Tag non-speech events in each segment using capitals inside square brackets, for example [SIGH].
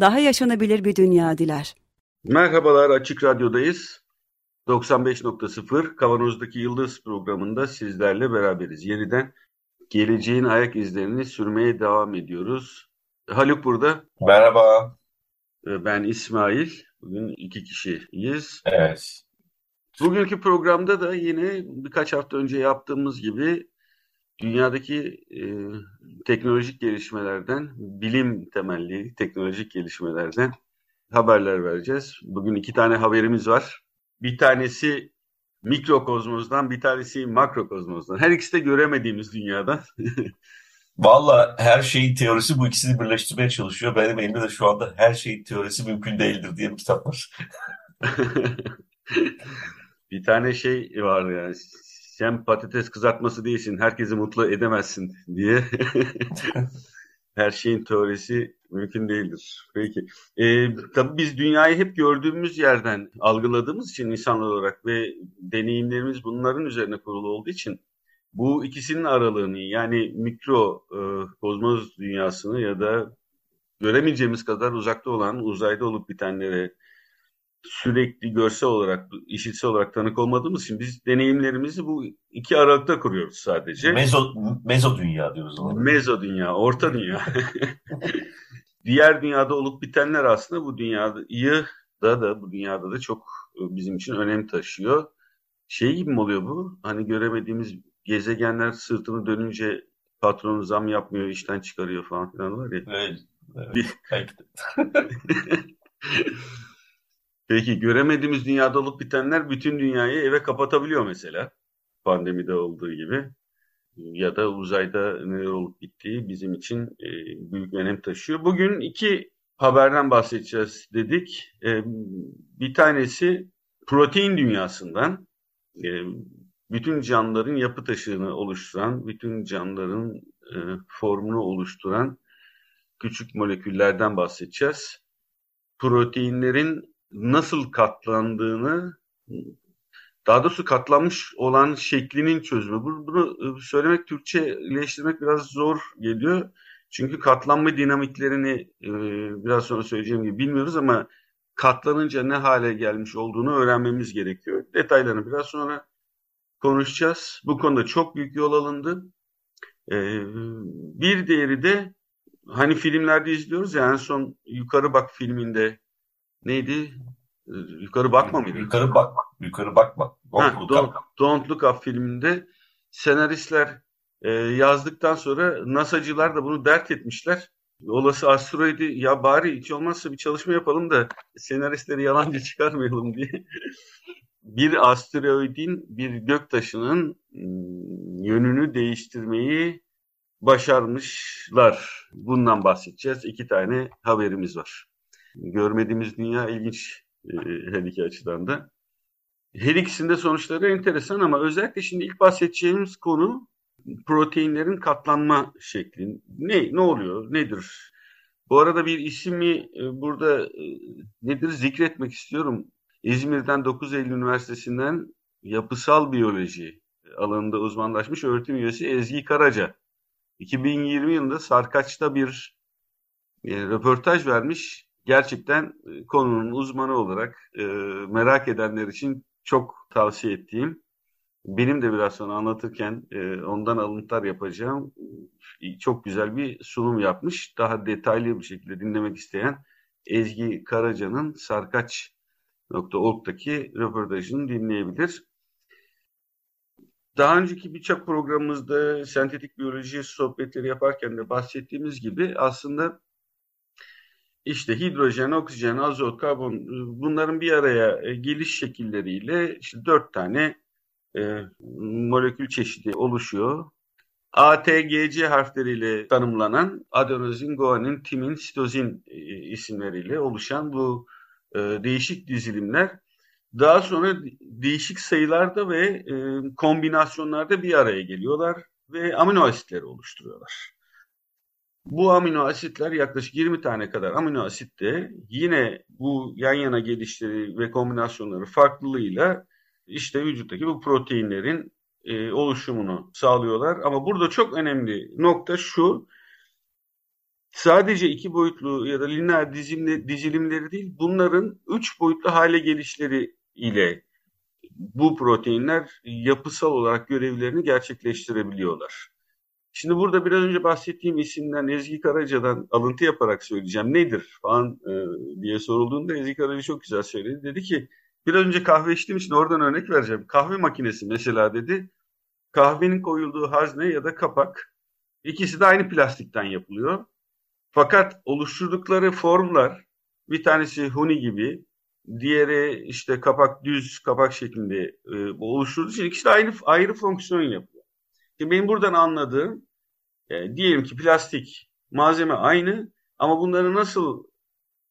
daha yaşanabilir bir dünya diler. Merhabalar, Açık Radyo'dayız. 95.0 Kavanoz'daki Yıldız programında sizlerle beraberiz. Yeniden geleceğin ayak izlerini sürmeye devam ediyoruz. Haluk burada. Merhaba. Ben İsmail. Bugün iki kişiyiz. Evet. Bugünkü programda da yine birkaç hafta önce yaptığımız gibi dünyadaki e, teknolojik gelişmelerden, bilim temelli teknolojik gelişmelerden haberler vereceğiz. Bugün iki tane haberimiz var. Bir tanesi mikrokozmozdan, bir tanesi makrokozmozdan. Her ikisi de göremediğimiz dünyadan. [LAUGHS] Valla her şeyin teorisi bu ikisini birleştirmeye çalışıyor. Benim elimde de şu anda her şeyin teorisi mümkün değildir diye bir kitap var. [LAUGHS] bir tane şey var yani sen patates kızartması değilsin, herkesi mutlu edemezsin diye. [LAUGHS] Her şeyin teorisi mümkün değildir. Peki. Ee, tabii biz dünyayı hep gördüğümüz yerden algıladığımız için insanlar olarak ve deneyimlerimiz bunların üzerine kurulu olduğu için bu ikisinin aralığını yani mikro e, kozmoz dünyasını ya da göremeyeceğimiz kadar uzakta olan uzayda olup bitenlere sürekli görsel olarak, işitsel olarak tanık olmadığımız için biz deneyimlerimizi bu iki aralıkta kuruyoruz sadece. Mezo, mezo dünya diyoruz ona. Mezo dünya, orta dünya. [LAUGHS] Diğer dünyada olup bitenler aslında bu dünyada iyi da da bu dünyada da çok e, bizim için önem taşıyor. Şey gibi mi oluyor bu? Hani göremediğimiz gezegenler sırtını dönünce patronu zam yapmıyor, işten çıkarıyor falan filan var ya. Evet. evet. [LAUGHS] Peki göremediğimiz dünyada olup bitenler bütün dünyayı eve kapatabiliyor mesela. Pandemide olduğu gibi. Ya da uzayda neler olup bittiği bizim için e, büyük önem taşıyor. Bugün iki haberden bahsedeceğiz dedik. E, bir tanesi protein dünyasından. E, bütün canlıların yapı taşını oluşturan, bütün canlıların formunu oluşturan küçük moleküllerden bahsedeceğiz. Proteinlerin nasıl katlandığını daha doğrusu katlanmış olan şeklinin çözümü. Bunu e, söylemek, Türkçeleştirmek biraz zor geliyor. Çünkü katlanma dinamiklerini e, biraz sonra söyleyeceğim gibi bilmiyoruz ama katlanınca ne hale gelmiş olduğunu öğrenmemiz gerekiyor. Detaylarını biraz sonra konuşacağız. Bu konuda çok büyük yol alındı. E, bir diğeri de hani filmlerde izliyoruz ya en son Yukarı Bak filminde neydi? Ee, yukarı bakma mıydı? Yukarı bakma. Yukarı bakma. Don't, ha, look, don't, up. don't Look Up filminde senaristler e, yazdıktan sonra NASA'cılar da bunu dert etmişler. Olası asteroidi ya bari hiç olmazsa bir çalışma yapalım da senaristleri yalancı çıkarmayalım diye. [LAUGHS] bir asteroidin bir göktaşının hmm, yönünü değiştirmeyi başarmışlar. Bundan bahsedeceğiz. İki tane haberimiz var görmediğimiz dünya ilginç e, her iki açıdan da. Her ikisinde sonuçları enteresan ama özellikle şimdi ilk bahsedeceğimiz konu proteinlerin katlanma şekli. Ne ne oluyor? Nedir? Bu arada bir ismi e, burada e, nedir zikretmek istiyorum. İzmir'den 9 Eylül Üniversitesi'nden yapısal biyoloji alanında uzmanlaşmış öğretim üyesi Ezgi Karaca. 2020 yılında Sarkaç'ta bir e, röportaj vermiş gerçekten e, konunun uzmanı olarak e, merak edenler için çok tavsiye ettiğim, benim de biraz sonra anlatırken e, ondan alıntılar yapacağım e, çok güzel bir sunum yapmış. Daha detaylı bir şekilde dinlemek isteyen Ezgi Karaca'nın sarkaç.org'daki röportajını dinleyebilir. Daha önceki birçok programımızda sentetik biyoloji sohbetleri yaparken de bahsettiğimiz gibi aslında işte hidrojen, oksijen, azot, karbon bunların bir araya e, geliş şekilleriyle işte dört tane e, molekül çeşidi oluşuyor. A, harfleriyle tanımlanan adenozin, guanin, timin, sitozin e, isimleriyle oluşan bu e, değişik dizilimler daha sonra değişik sayılarda ve e, kombinasyonlarda bir araya geliyorlar ve amino asitleri oluşturuyorlar. Bu amino asitler yaklaşık 20 tane kadar amino asit de yine bu yan yana gelişleri ve kombinasyonları farklılığıyla işte vücuttaki bu proteinlerin e, oluşumunu sağlıyorlar. Ama burada çok önemli nokta şu, sadece iki boyutlu ya da lineer dizilimli, dizilimleri değil, bunların üç boyutlu hale gelişleri ile bu proteinler yapısal olarak görevlerini gerçekleştirebiliyorlar. Şimdi burada biraz önce bahsettiğim isimden Ezgi Karaca'dan alıntı yaparak söyleyeceğim. Nedir falan e, diye sorulduğunda Ezgi Karaca çok güzel söyledi. Dedi ki biraz önce kahve içtiğim için oradan örnek vereceğim. Kahve makinesi mesela dedi. Kahvenin koyulduğu hazne ya da kapak ikisi de aynı plastikten yapılıyor. Fakat oluşturdukları formlar bir tanesi huni gibi, diğeri işte kapak düz kapak şeklinde e, oluşturduğu için ikisi de aynı ayrı fonksiyon yapıyor. Şimdi benim buradan anladığım e, diyelim ki plastik malzeme aynı ama bunları nasıl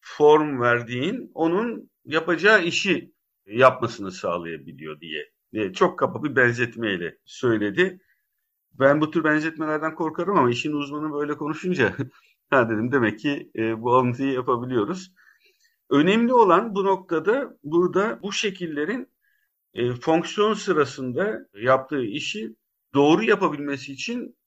form verdiğin onun yapacağı işi yapmasını sağlayabiliyor diye. E, çok kapa bir benzetmeyle söyledi. Ben bu tür benzetmelerden korkarım ama işin uzmanı böyle konuşunca [LAUGHS] ha dedim demek ki e, bu alıntıyı yapabiliyoruz. Önemli olan bu noktada burada bu şekillerin e, fonksiyon sırasında yaptığı işi doğru yapabilmesi için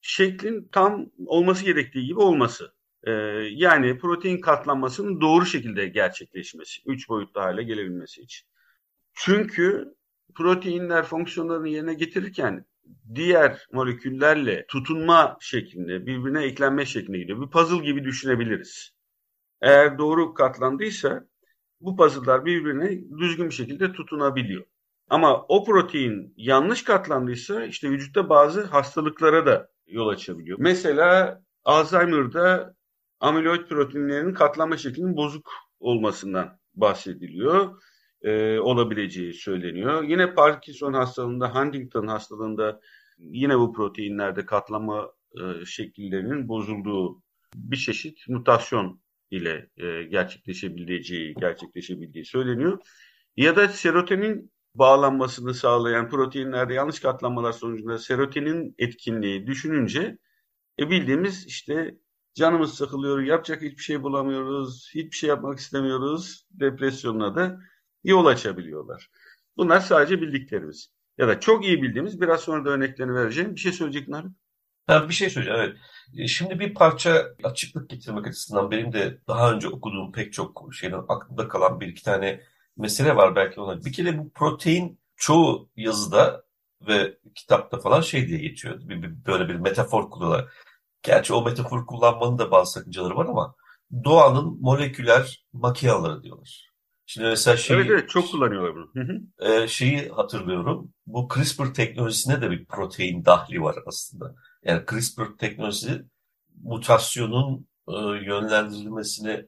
şeklin tam olması gerektiği gibi olması. Ee, yani protein katlanmasının doğru şekilde gerçekleşmesi, üç boyutlu hale gelebilmesi için. Çünkü proteinler fonksiyonlarını yerine getirirken diğer moleküllerle tutunma şeklinde, birbirine eklenme şeklinde gidiyor. Bir puzzle gibi düşünebiliriz. Eğer doğru katlandıysa bu puzzle'lar birbirine düzgün bir şekilde tutunabiliyor. Ama o protein yanlış katlandıysa işte vücutta bazı hastalıklara da yol açabiliyor. Mesela Alzheimer'da amiloid proteinlerinin katlanma şeklinin bozuk olmasından bahsediliyor. Ee, olabileceği söyleniyor. Yine Parkinson hastalığında, Huntington hastalığında yine bu proteinlerde katlanma e, şekillerinin bozulduğu bir çeşit mutasyon ile e, gerçekleşebileceği, gerçekleşebildiği söyleniyor. Ya da serotonin bağlanmasını sağlayan proteinlerde yanlış katlanmalar sonucunda serotonin etkinliği düşününce e bildiğimiz işte canımız sıkılıyor, yapacak hiçbir şey bulamıyoruz, hiçbir şey yapmak istemiyoruz depresyonuna da yol açabiliyorlar. Bunlar sadece bildiklerimiz. Ya da çok iyi bildiğimiz biraz sonra da örneklerini vereceğim. Bir şey söyleyecek Narin? Ha, bir şey söyleyeceğim evet. E, şimdi bir parça açıklık getirmek açısından benim de daha önce okuduğum pek çok şeyden aklımda kalan bir iki tane mesele var belki ona. Bir kere bu protein çoğu yazıda ve kitapta falan şey diye geçiyor. Bir, bir, böyle bir metafor kullanıyorlar. Gerçi o metafor kullanmanın da bazı sakıncaları var ama doğanın moleküler makineleri diyorlar. Şimdi mesela şeyi, evet evet çok kullanıyorlar bunu. E, şeyi hatırlıyorum. Bu CRISPR teknolojisinde de bir protein dahli var aslında. Yani CRISPR teknolojisi mutasyonun e, yönlendirilmesini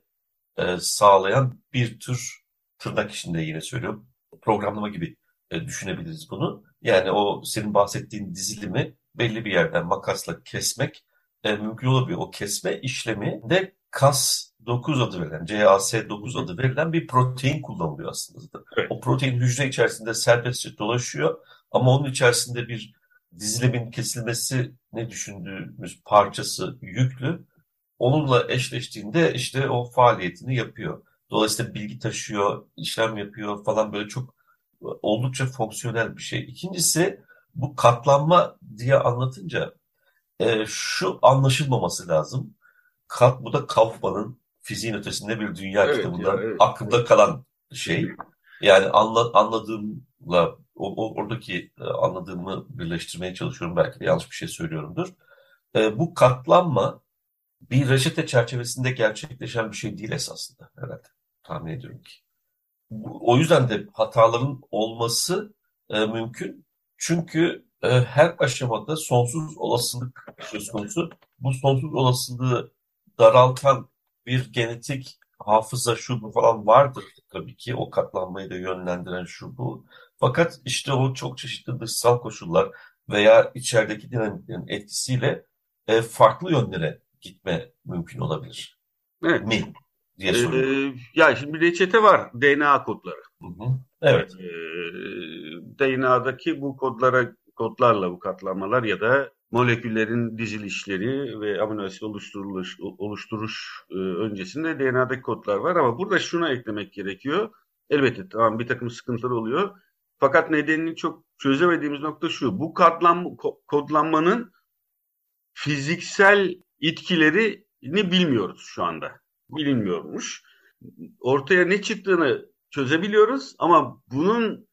e, sağlayan bir tür tırnak içinde yine söylüyorum programlama gibi e, düşünebiliriz bunu. Yani o senin bahsettiğin dizilimi belli bir yerden makasla kesmek e, mümkün olabiliyor. O kesme işlemi de kas 9 adı verilen, CAS 9 adı verilen bir protein kullanılıyor aslında. Evet. O protein hücre içerisinde serbestçe dolaşıyor ama onun içerisinde bir dizilimin kesilmesi ne düşündüğümüz parçası yüklü. Onunla eşleştiğinde işte o faaliyetini yapıyor. Dolayısıyla bilgi taşıyor, işlem yapıyor falan böyle çok oldukça fonksiyonel bir şey. İkincisi bu katlanma diye anlatınca e, şu anlaşılmaması lazım. Kat, bu da Kaufman'ın fiziğin ötesinde bir dünya evet, kitabında ya, evet. aklımda kalan şey. Yani anla, anladığımla o, o, oradaki e, anladığımı birleştirmeye çalışıyorum. Belki de yanlış bir şey söylüyorumdur. E, bu katlanma bir reçete çerçevesinde gerçekleşen bir şey değil esasında herhalde. Tahmin ediyorum ki. O yüzden de hataların olması e, mümkün. Çünkü e, her aşamada sonsuz olasılık söz konusu. Bu sonsuz olasılığı daraltan bir genetik hafıza şu bu falan vardır tabii ki. O katlanmayı da yönlendiren şu bu. Fakat işte o çok çeşitli dışsal koşullar, veya içerideki dinamiklerin etkisiyle e, farklı yönlere gitme mümkün olabilir. Evet. Mi? Diye soruyorum. Ee, ya şimdi bir reçete var. DNA kodları. Hı hı. Evet. Ee, DNA'daki bu kodlara kodlarla bu katlanmalar ya da moleküllerin dizilişleri ve amino asit oluşturuluş, oluşturuş e, öncesinde DNA'daki kodlar var ama burada şuna eklemek gerekiyor. Elbette tamam bir takım sıkıntılar oluyor. Fakat nedenini çok çözemediğimiz nokta şu. Bu katlanma, kodlanmanın fiziksel etkilerini bilmiyoruz şu anda. Bilinmiyormuş. Ortaya ne çıktığını çözebiliyoruz ama bunun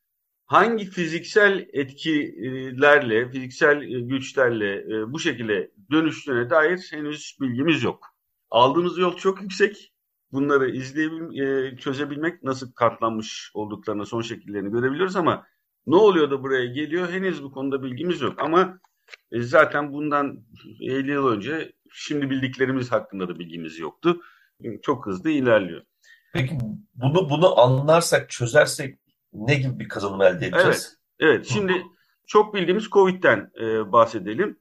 hangi fiziksel etkilerle, fiziksel güçlerle e, bu şekilde dönüştüğüne dair henüz bilgimiz yok. Aldığımız yol çok yüksek. Bunları izleyebil, e, çözebilmek, nasıl katlanmış olduklarını, son şekillerini görebiliyoruz ama ne oluyor da buraya geliyor henüz bu konuda bilgimiz yok. Ama e, zaten bundan 50 yıl önce şimdi bildiklerimiz hakkında da bilgimiz yoktu. Çok hızlı ilerliyor. Peki bunu bunu anlarsak, çözersek ne gibi bir kazanım elde edeceğiz? Evet, evet. Şimdi çok bildiğimiz Covid'den e, bahsedelim.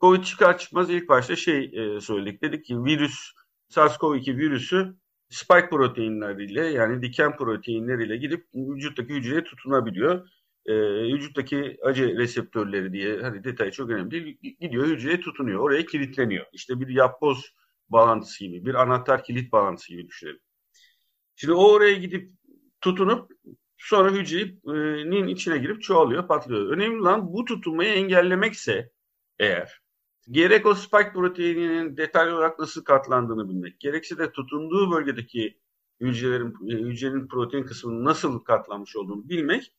Covid çıkar çıkmaz ilk başta şey e, söyledik. Dedik ki virüs, SARS-CoV-2 virüsü spike proteinleriyle yani diken proteinleriyle gidip vücuttaki hücreye tutunabiliyor. E, vücuttaki acı reseptörleri diye hani detay çok önemli değil. Gidiyor hücreye tutunuyor. Oraya kilitleniyor. İşte bir yapboz bağlantısı gibi, bir anahtar kilit bağlantısı gibi düşünelim. Şimdi o oraya gidip tutunup sonra hücrenin içine girip çoğalıyor, patlıyor. Önemli olan bu tutunmayı engellemekse eğer gerek o spike proteininin detaylı olarak nasıl katlandığını bilmek, gerekse de tutunduğu bölgedeki hücrelerin hücrenin protein kısmının nasıl katlanmış olduğunu bilmek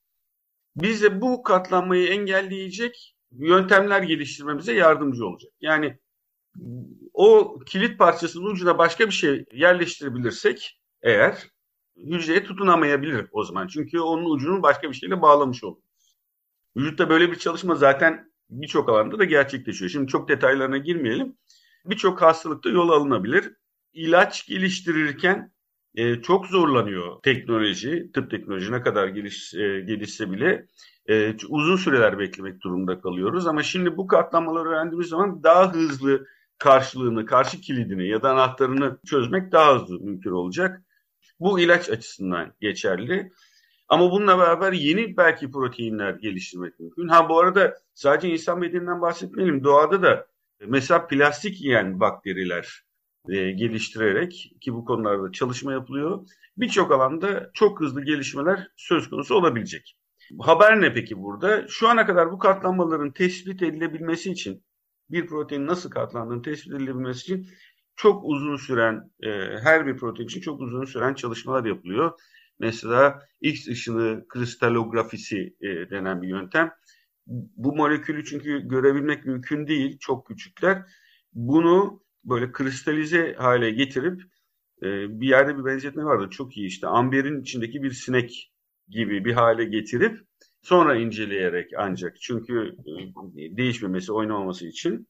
bize bu katlanmayı engelleyecek yöntemler geliştirmemize yardımcı olacak. Yani o kilit parçasının ucuna başka bir şey yerleştirebilirsek eğer hücreye tutunamayabilir o zaman. Çünkü onun ucunu başka bir şeyle bağlamış olur. Vücutta böyle bir çalışma zaten birçok alanda da gerçekleşiyor. Şimdi çok detaylarına girmeyelim. Birçok hastalıkta yol alınabilir. İlaç geliştirirken e, çok zorlanıyor teknoloji, tıp teknoloji ne kadar geliş, e, gelişse bile e, uzun süreler beklemek durumunda kalıyoruz. Ama şimdi bu katlanmaları öğrendiğimiz zaman daha hızlı karşılığını, karşı kilidini ya da anahtarını çözmek daha hızlı mümkün olacak. Bu ilaç açısından geçerli. Ama bununla beraber yeni belki proteinler geliştirmek mümkün. Ha bu arada sadece insan bedeninden bahsetmeyelim. Doğada da mesela plastik yiyen bakteriler e, geliştirerek ki bu konularda çalışma yapılıyor. Birçok alanda çok hızlı gelişmeler söz konusu olabilecek. Haber ne peki burada? Şu ana kadar bu katlanmaların tespit edilebilmesi için bir protein nasıl katlandığını tespit edilebilmesi için çok uzun süren, e, her bir protein için çok uzun süren çalışmalar yapılıyor. Mesela X ışını kristalografisi e, denen bir yöntem. Bu molekülü çünkü görebilmek mümkün değil, çok küçükler. Bunu böyle kristalize hale getirip e, bir yerde bir benzetme vardı, çok iyi işte. Amberin içindeki bir sinek gibi bir hale getirip sonra inceleyerek ancak çünkü e, değişmemesi, oynamaması için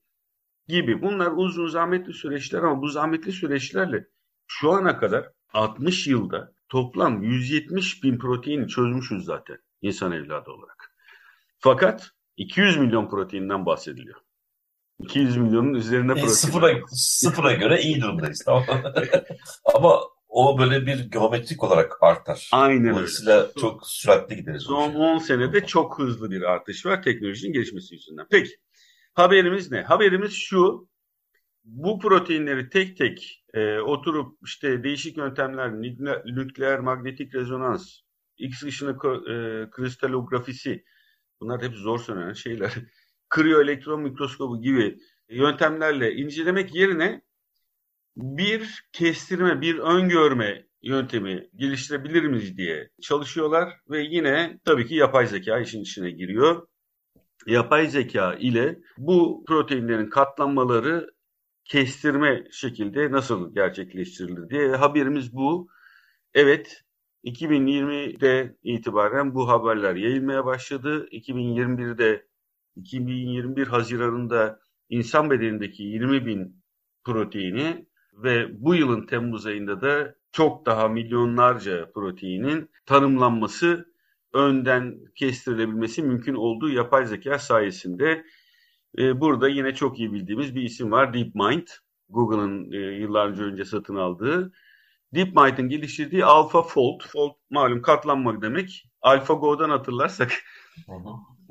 gibi. Bunlar uzun zahmetli süreçler ama bu zahmetli süreçlerle şu ana kadar 60 yılda toplam 170 bin proteini çözmüşüz zaten insan evladı olarak. Fakat 200 milyon proteinden bahsediliyor. 200 milyonun üzerinde e, protein. Sıfıra, sıfıra göre iyi durumdayız. Tamam. [LAUGHS] Ama o böyle bir geometrik olarak artar. Aynen Dolayısıyla öyle. çok süratli gideriz. Son 10 senede çok hızlı bir artış var teknolojinin gelişmesi yüzünden. Peki haberimiz ne? Haberimiz şu. Bu proteinleri tek tek e, oturup işte değişik yöntemler, nükleer manyetik rezonans, X ışını e, kristalografisi bunlar hep zor söylenen şeyler. [LAUGHS] Kriyo elektron mikroskobu gibi yöntemlerle incelemek yerine bir kestirme, bir öngörme yöntemi geliştirebilir miyiz diye çalışıyorlar ve yine tabii ki yapay zeka işin içine giriyor. Yapay zeka ile bu proteinlerin katlanmaları kestirme şekilde nasıl gerçekleştirilir diye haberimiz bu. Evet 2020'de itibaren bu haberler yayılmaya başladı. 2021'de 2021 Haziran'ında insan bedenindeki 20 bin proteini ve bu yılın Temmuz ayında da çok daha milyonlarca proteinin tanımlanması önden kestirilebilmesi mümkün olduğu yapay zeka sayesinde. E, burada yine çok iyi bildiğimiz bir isim var DeepMind. Google'ın e, yıllarca önce satın aldığı. DeepMind'in geliştirdiği AlphaFold. Fold malum katlanmak demek. AlphaGo'dan hatırlarsak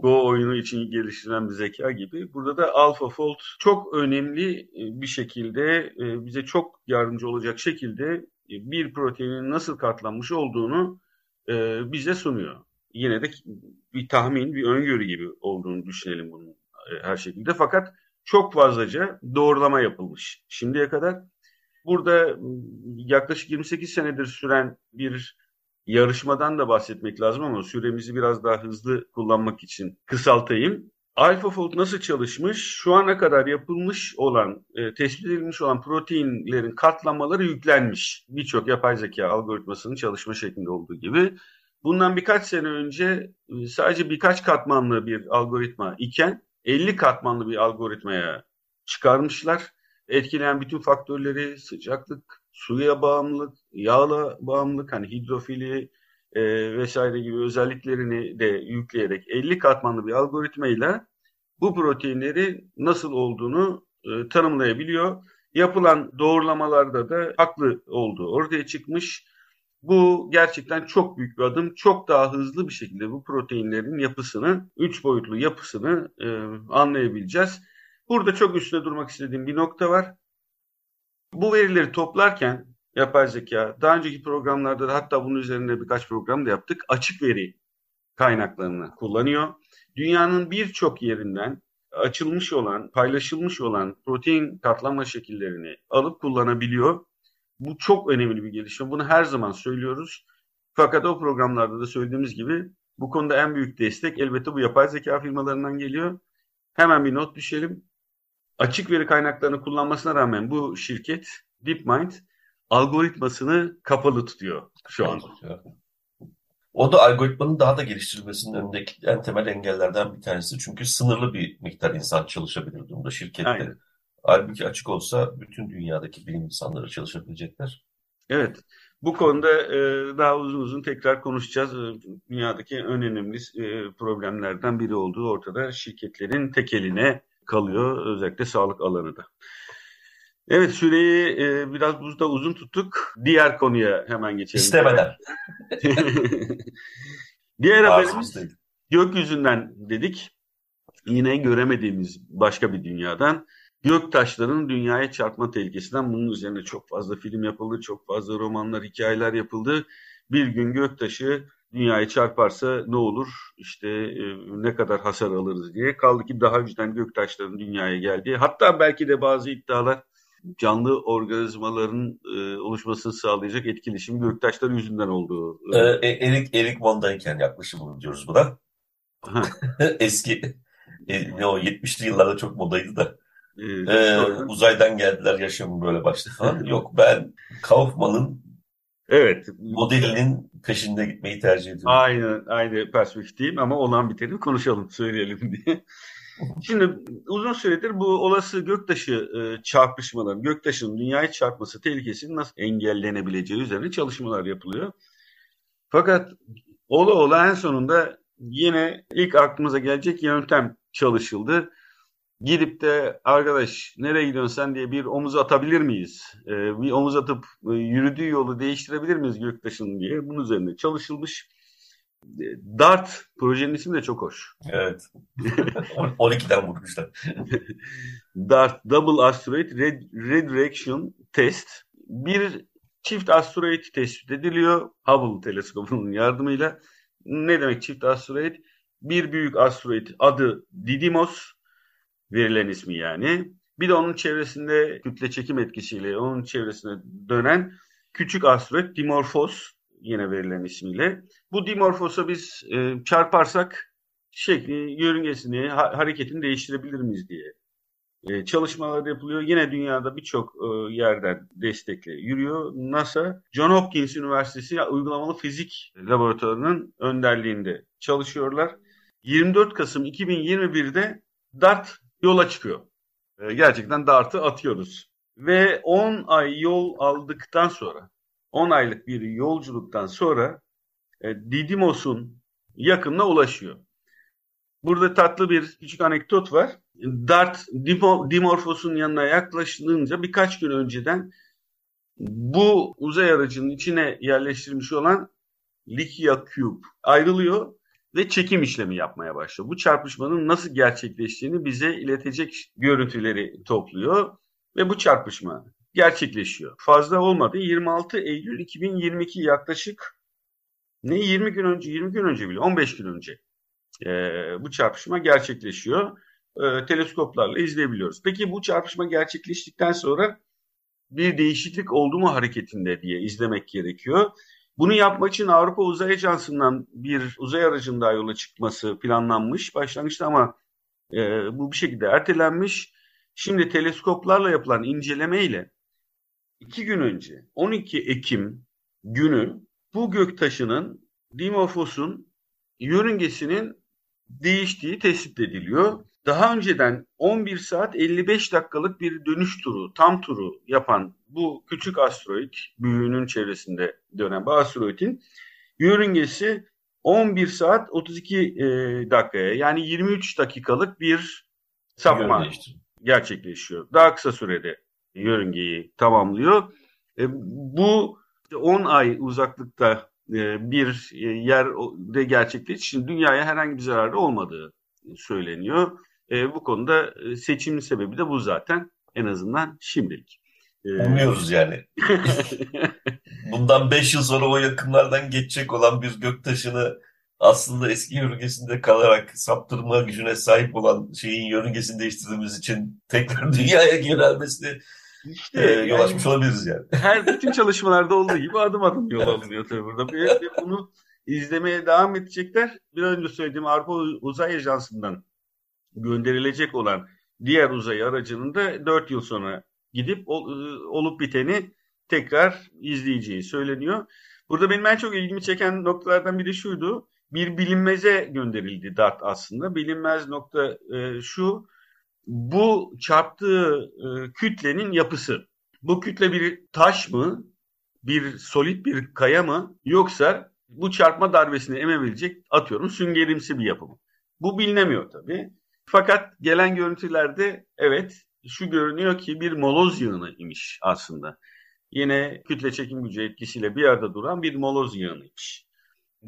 Go oyunu için geliştirilen bir zeka gibi. Burada da AlphaFold çok önemli e, bir şekilde e, bize çok yardımcı olacak şekilde e, bir proteinin nasıl katlanmış olduğunu bize sunuyor. Yine de bir tahmin, bir öngörü gibi olduğunu düşünelim bunun her şekilde. Fakat çok fazlaca doğrulama yapılmış şimdiye kadar. Burada yaklaşık 28 senedir süren bir yarışmadan da bahsetmek lazım ama süremizi biraz daha hızlı kullanmak için kısaltayım. AlphaFold nasıl çalışmış? Şu ana kadar yapılmış olan, e, tespit edilmiş olan proteinlerin katlanmaları yüklenmiş. Birçok yapay zeka algoritmasının çalışma şeklinde olduğu gibi. Bundan birkaç sene önce e, sadece birkaç katmanlı bir algoritma iken 50 katmanlı bir algoritmaya çıkarmışlar. Etkileyen bütün faktörleri sıcaklık, suya bağımlılık, yağla bağımlılık, hani hidrofili e, vesaire gibi özelliklerini de yükleyerek 50 katmanlı bir algoritmayla bu proteinleri nasıl olduğunu e, tanımlayabiliyor. Yapılan doğrulamalarda da haklı olduğu ortaya çıkmış. Bu gerçekten çok büyük bir adım. Çok daha hızlı bir şekilde bu proteinlerin yapısını, üç boyutlu yapısını e, anlayabileceğiz. Burada çok üstüne durmak istediğim bir nokta var. Bu verileri toplarken yapay zeka, daha önceki programlarda da hatta bunun üzerinde birkaç program da yaptık. Açık veri kaynaklarını kullanıyor. Dünyanın birçok yerinden açılmış olan, paylaşılmış olan protein katlanma şekillerini alıp kullanabiliyor. Bu çok önemli bir gelişme. Bunu her zaman söylüyoruz. Fakat o programlarda da söylediğimiz gibi bu konuda en büyük destek elbette bu yapay zeka firmalarından geliyor. Hemen bir not düşelim açık veri kaynaklarını kullanmasına rağmen bu şirket DeepMind algoritmasını kapalı tutuyor şu an. O da algoritmanın daha da geliştirilmesinin önündeki en temel engellerden bir tanesi. Çünkü sınırlı bir miktar insan çalışabilir durumda şirkette. Aynen. Halbuki açık olsa bütün dünyadaki bilim insanları çalışabilecekler. Evet. Bu konuda e, daha uzun uzun tekrar konuşacağız. E, dünyadaki en önemli e, problemlerden biri olduğu ortada. Şirketlerin tek eline kalıyor özellikle sağlık alanı da. Evet süreyi e, biraz buzda uzun tuttuk. Diğer konuya hemen geçelim. İstemeden. [LAUGHS] Diğer haberimiz gökyüzünden dedik. Yine göremediğimiz başka bir dünyadan. Göktaşların dünyaya çarpma tehlikesinden bunun üzerine çok fazla film yapıldı, çok fazla romanlar, hikayeler yapıldı. Bir gün göktaşı dünyayı çarparsa ne olur işte e, ne kadar hasar alırız diye. Kaldı ki daha önceden göktaşların dünyaya geldiği hatta belki de bazı iddialar canlı organizmaların e, oluşmasını sağlayacak etkileşim göktaşlar yüzünden olduğu. E, e Erik Erik Von Däniken yaklaşımı diyoruz buna. [LAUGHS] Eski e, ne o 70'li yıllarda çok modaydı da. Ee, ee, uzaydan geldiler yaşamı böyle başladı falan. Yok ben Kaufman'ın Evet. Modelinin peşinde gitmeyi tercih ediyorum. Aynı, aynı perspektifteyim ama olan biteni konuşalım, söyleyelim diye. Şimdi uzun süredir bu olası göktaşı e, çarpışmaları, göktaşının dünyayı çarpması tehlikesinin nasıl engellenebileceği üzerine çalışmalar yapılıyor. Fakat ola ola en sonunda yine ilk aklımıza gelecek yöntem çalışıldı gidip de arkadaş nereye gidiyorsun sen diye bir omuz atabilir miyiz? Ee, bir omuz atıp e, yürüdüğü yolu değiştirebilir miyiz Göktaş'ın diye bunun üzerine çalışılmış. E, DART projenin ismi de çok hoş. Evet. [LAUGHS] 12'den vurmuşlar. DART Double Asteroid Redirection Test bir çift asteroid tespit ediliyor Hubble teleskobunun yardımıyla. Ne demek çift asteroid? Bir büyük asteroid adı Didymos, verilen ismi yani. Bir de onun çevresinde kütle çekim etkisiyle onun çevresine dönen küçük asteroid Dimorphos yine verilen ismiyle. Bu Dimorphos'a biz e, çarparsak şekli, yörüngesini, ha, hareketini değiştirebilir miyiz diye e, çalışmalar yapılıyor. Yine dünyada birçok e, yerden destekle yürüyor. NASA, John Hopkins Üniversitesi Uygulamalı Fizik Laboratuvarı'nın önderliğinde çalışıyorlar. 24 Kasım 2021'de DART yola çıkıyor. E, gerçekten dartı atıyoruz. Ve 10 ay yol aldıktan sonra, 10 aylık bir yolculuktan sonra e, Didymos'un yakınına ulaşıyor. Burada tatlı bir küçük anekdot var. Dart Dimorphos'un yanına yaklaşınca birkaç gün önceden bu uzay aracının içine yerleştirilmiş olan Likia Cube ayrılıyor ve çekim işlemi yapmaya başlıyor. Bu çarpışmanın nasıl gerçekleştiğini bize iletecek görüntüleri topluyor ve bu çarpışma gerçekleşiyor. Fazla olmadı. 26 Eylül 2022 yaklaşık ne 20 gün önce 20 gün önce bile 15 gün önce e, bu çarpışma gerçekleşiyor. E, teleskoplarla izleyebiliyoruz. Peki bu çarpışma gerçekleştikten sonra bir değişiklik oldu mu hareketinde diye izlemek gerekiyor. Bunu yapmak için Avrupa Uzay Ajansı'ndan bir uzay aracının daha yola çıkması planlanmış başlangıçta ama e, bu bir şekilde ertelenmiş. Şimdi teleskoplarla yapılan incelemeyle iki gün önce 12 Ekim günü bu göktaşının Dimorphos'un yörüngesinin değiştiği tespit ediliyor. Daha önceden 11 saat 55 dakikalık bir dönüş turu, tam turu yapan bu küçük asteroid, büyüğünün çevresinde dönen bu asteroidin yörüngesi 11 saat 32 e, dakikaya yani 23 dakikalık bir sapma gerçekleşiyor. Daha kısa sürede yörüngeyi tamamlıyor. E, bu 10 ay uzaklıkta e, bir e, yerde gerçekleştiği için dünyaya herhangi bir zararı olmadığı söyleniyor. E, bu konuda e, seçimin sebebi de bu zaten en azından şimdilik. Umuyoruz yani. [LAUGHS] Bundan 5 yıl sonra o yakınlardan geçecek olan bir göktaşını aslında eski yörüngesinde kalarak saptırma gücüne sahip olan şeyin yörüngesini değiştirdiğimiz için tekrar [LAUGHS] dünyaya yönelmesini işte, e, yol açmış yani, olabiliriz yani. [LAUGHS] Her bütün çalışmalarda olduğu gibi adım adım yol alınıyor tabii burada. Ve bunu izlemeye devam edecekler. Bir önce söylediğim Avrupa Uzay Ajansı'ndan gönderilecek olan diğer uzay aracının da 4 yıl sonra gidip olup biteni tekrar izleyeceği söyleniyor. Burada benim en çok ilgimi çeken noktalardan biri şuydu. Bir bilinmeze gönderildi DART aslında. Bilinmez nokta e, şu. Bu çarptığı e, kütlenin yapısı. Bu kütle bir taş mı? Bir solit bir kaya mı? Yoksa bu çarpma darbesini emebilecek atıyorum süngerimsi bir yapı mı? Bu bilinemiyor tabii. Fakat gelen görüntülerde evet şu görünüyor ki bir moloz yığını imiş aslında. Yine kütle çekim gücü etkisiyle bir yerde duran bir moloz yığınıymış.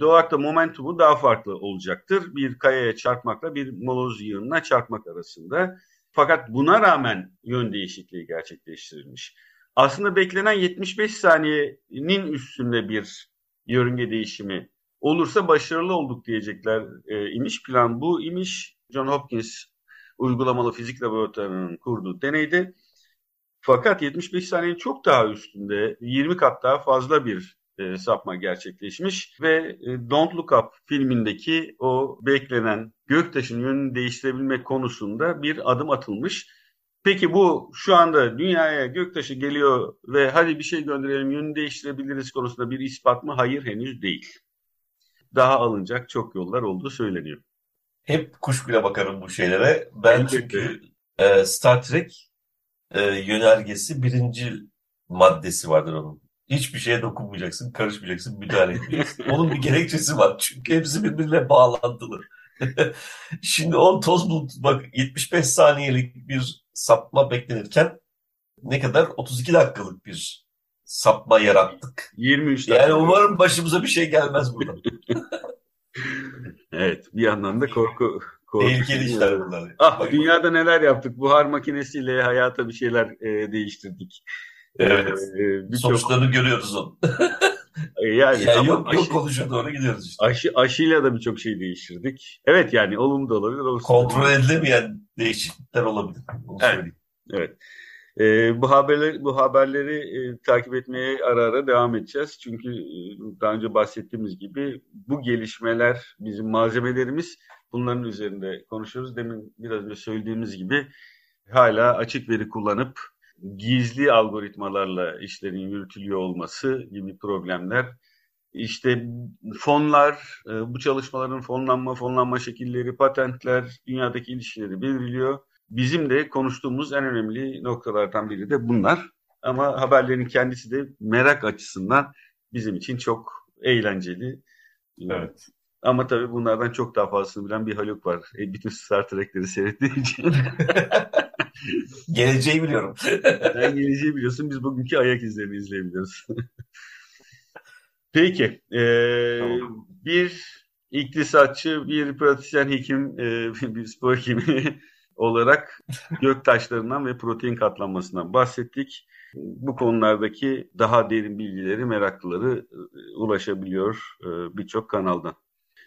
Doğakta momentumu daha farklı olacaktır. Bir kayaya çarpmakla bir moloz yığınına çarpmak arasında. Fakat buna rağmen yön değişikliği gerçekleştirilmiş. Aslında beklenen 75 saniyenin üstünde bir yörünge değişimi olursa başarılı olduk diyecekler e, imiş. Plan bu imiş. John Hopkins uygulamalı fizik laboratuvarının kurduğu deneyde. Fakat 75 saniyenin çok daha üstünde 20 kat daha fazla bir e, sapma gerçekleşmiş ve e, Don't Look Up filmindeki o beklenen göktaşın yönünü değiştirebilmek konusunda bir adım atılmış. Peki bu şu anda dünyaya göktaşı geliyor ve hadi bir şey gönderelim yönünü değiştirebiliriz konusunda bir ispat mı? Hayır henüz değil. Daha alınacak çok yollar olduğu söyleniyor. Hep kuş bile bakarım bu şeylere. Ben Elbette. çünkü e, Star Trek e, yönergesi birinci maddesi vardır onun. Hiçbir şeye dokunmayacaksın, karışmayacaksın, müdahale etmeyeceksin. [LAUGHS] Onun bir gerekçesi var. Çünkü hepsi birbirine bağlantılı. [LAUGHS] Şimdi on toz bulut bak 75 saniyelik bir sapma beklenirken ne kadar 32 dakikalık bir sapma yarattık. 23 dakika. Yani umarım başımıza bir şey gelmez buradan. [LAUGHS] evet bir yandan da korku Tehlikeli işler bunlar. Ah Bak, dünyada neler yaptık. Buhar makinesiyle hayata bir şeyler e, değiştirdik. Evet. Ee, Sonuçlarını görüyoruz onu. [LAUGHS] E, yani, yani ama yok, aşı, yok oluşa doğru gidiyoruz işte. Aşı, aşıyla da birçok şey değiştirdik. Evet yani olumlu da olabilir. Kontrol edilemeyen değişiklikler olabilir. Onu evet. Söyleyeyim. Evet. E, bu haberleri bu haberleri e, takip etmeye ara ara devam edeceğiz. Çünkü e, daha önce bahsettiğimiz gibi bu gelişmeler bizim malzemelerimiz. Bunların üzerinde konuşuyoruz. Demin biraz önce söylediğimiz gibi hala açık veri kullanıp gizli algoritmalarla işlerin yürütülüyor olması gibi problemler. İşte fonlar, e, bu çalışmaların fonlanma, fonlanma şekilleri, patentler, dünyadaki ilişkileri belirliyor. Bizim de konuştuğumuz en önemli noktalardan biri de bunlar. Ama haberlerin kendisi de merak açısından bizim için çok eğlenceli. Evet. Ama tabii bunlardan çok daha fazlasını bilen bir Haluk var. E, bütün Star Trek'leri seyrettiği için. [LAUGHS] Geleceği biliyorum. [LAUGHS] Sen geleceği biliyorsun. Biz bugünkü ayak izlerini izleyebiliyoruz. Peki. E, tamam. Bir iktisatçı, bir pratisyen hekim, e, bir spor hekimi olarak gök taşlarından ve protein katlanmasından bahsettik. Bu konulardaki daha derin bilgileri meraklıları e, ulaşabiliyor e, birçok kanaldan.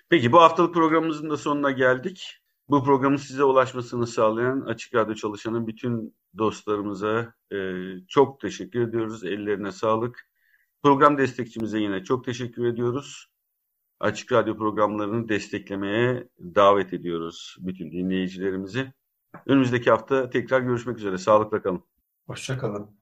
Peki bu haftalık programımızın da sonuna geldik. Bu programın size ulaşmasını sağlayan Açık Radyo çalışanın bütün dostlarımıza e, çok teşekkür ediyoruz. Ellerine sağlık. Program destekçimize yine çok teşekkür ediyoruz. Açık Radyo programlarını desteklemeye davet ediyoruz bütün dinleyicilerimizi. Önümüzdeki hafta tekrar görüşmek üzere. Sağlıkla kalın. Hoşçakalın.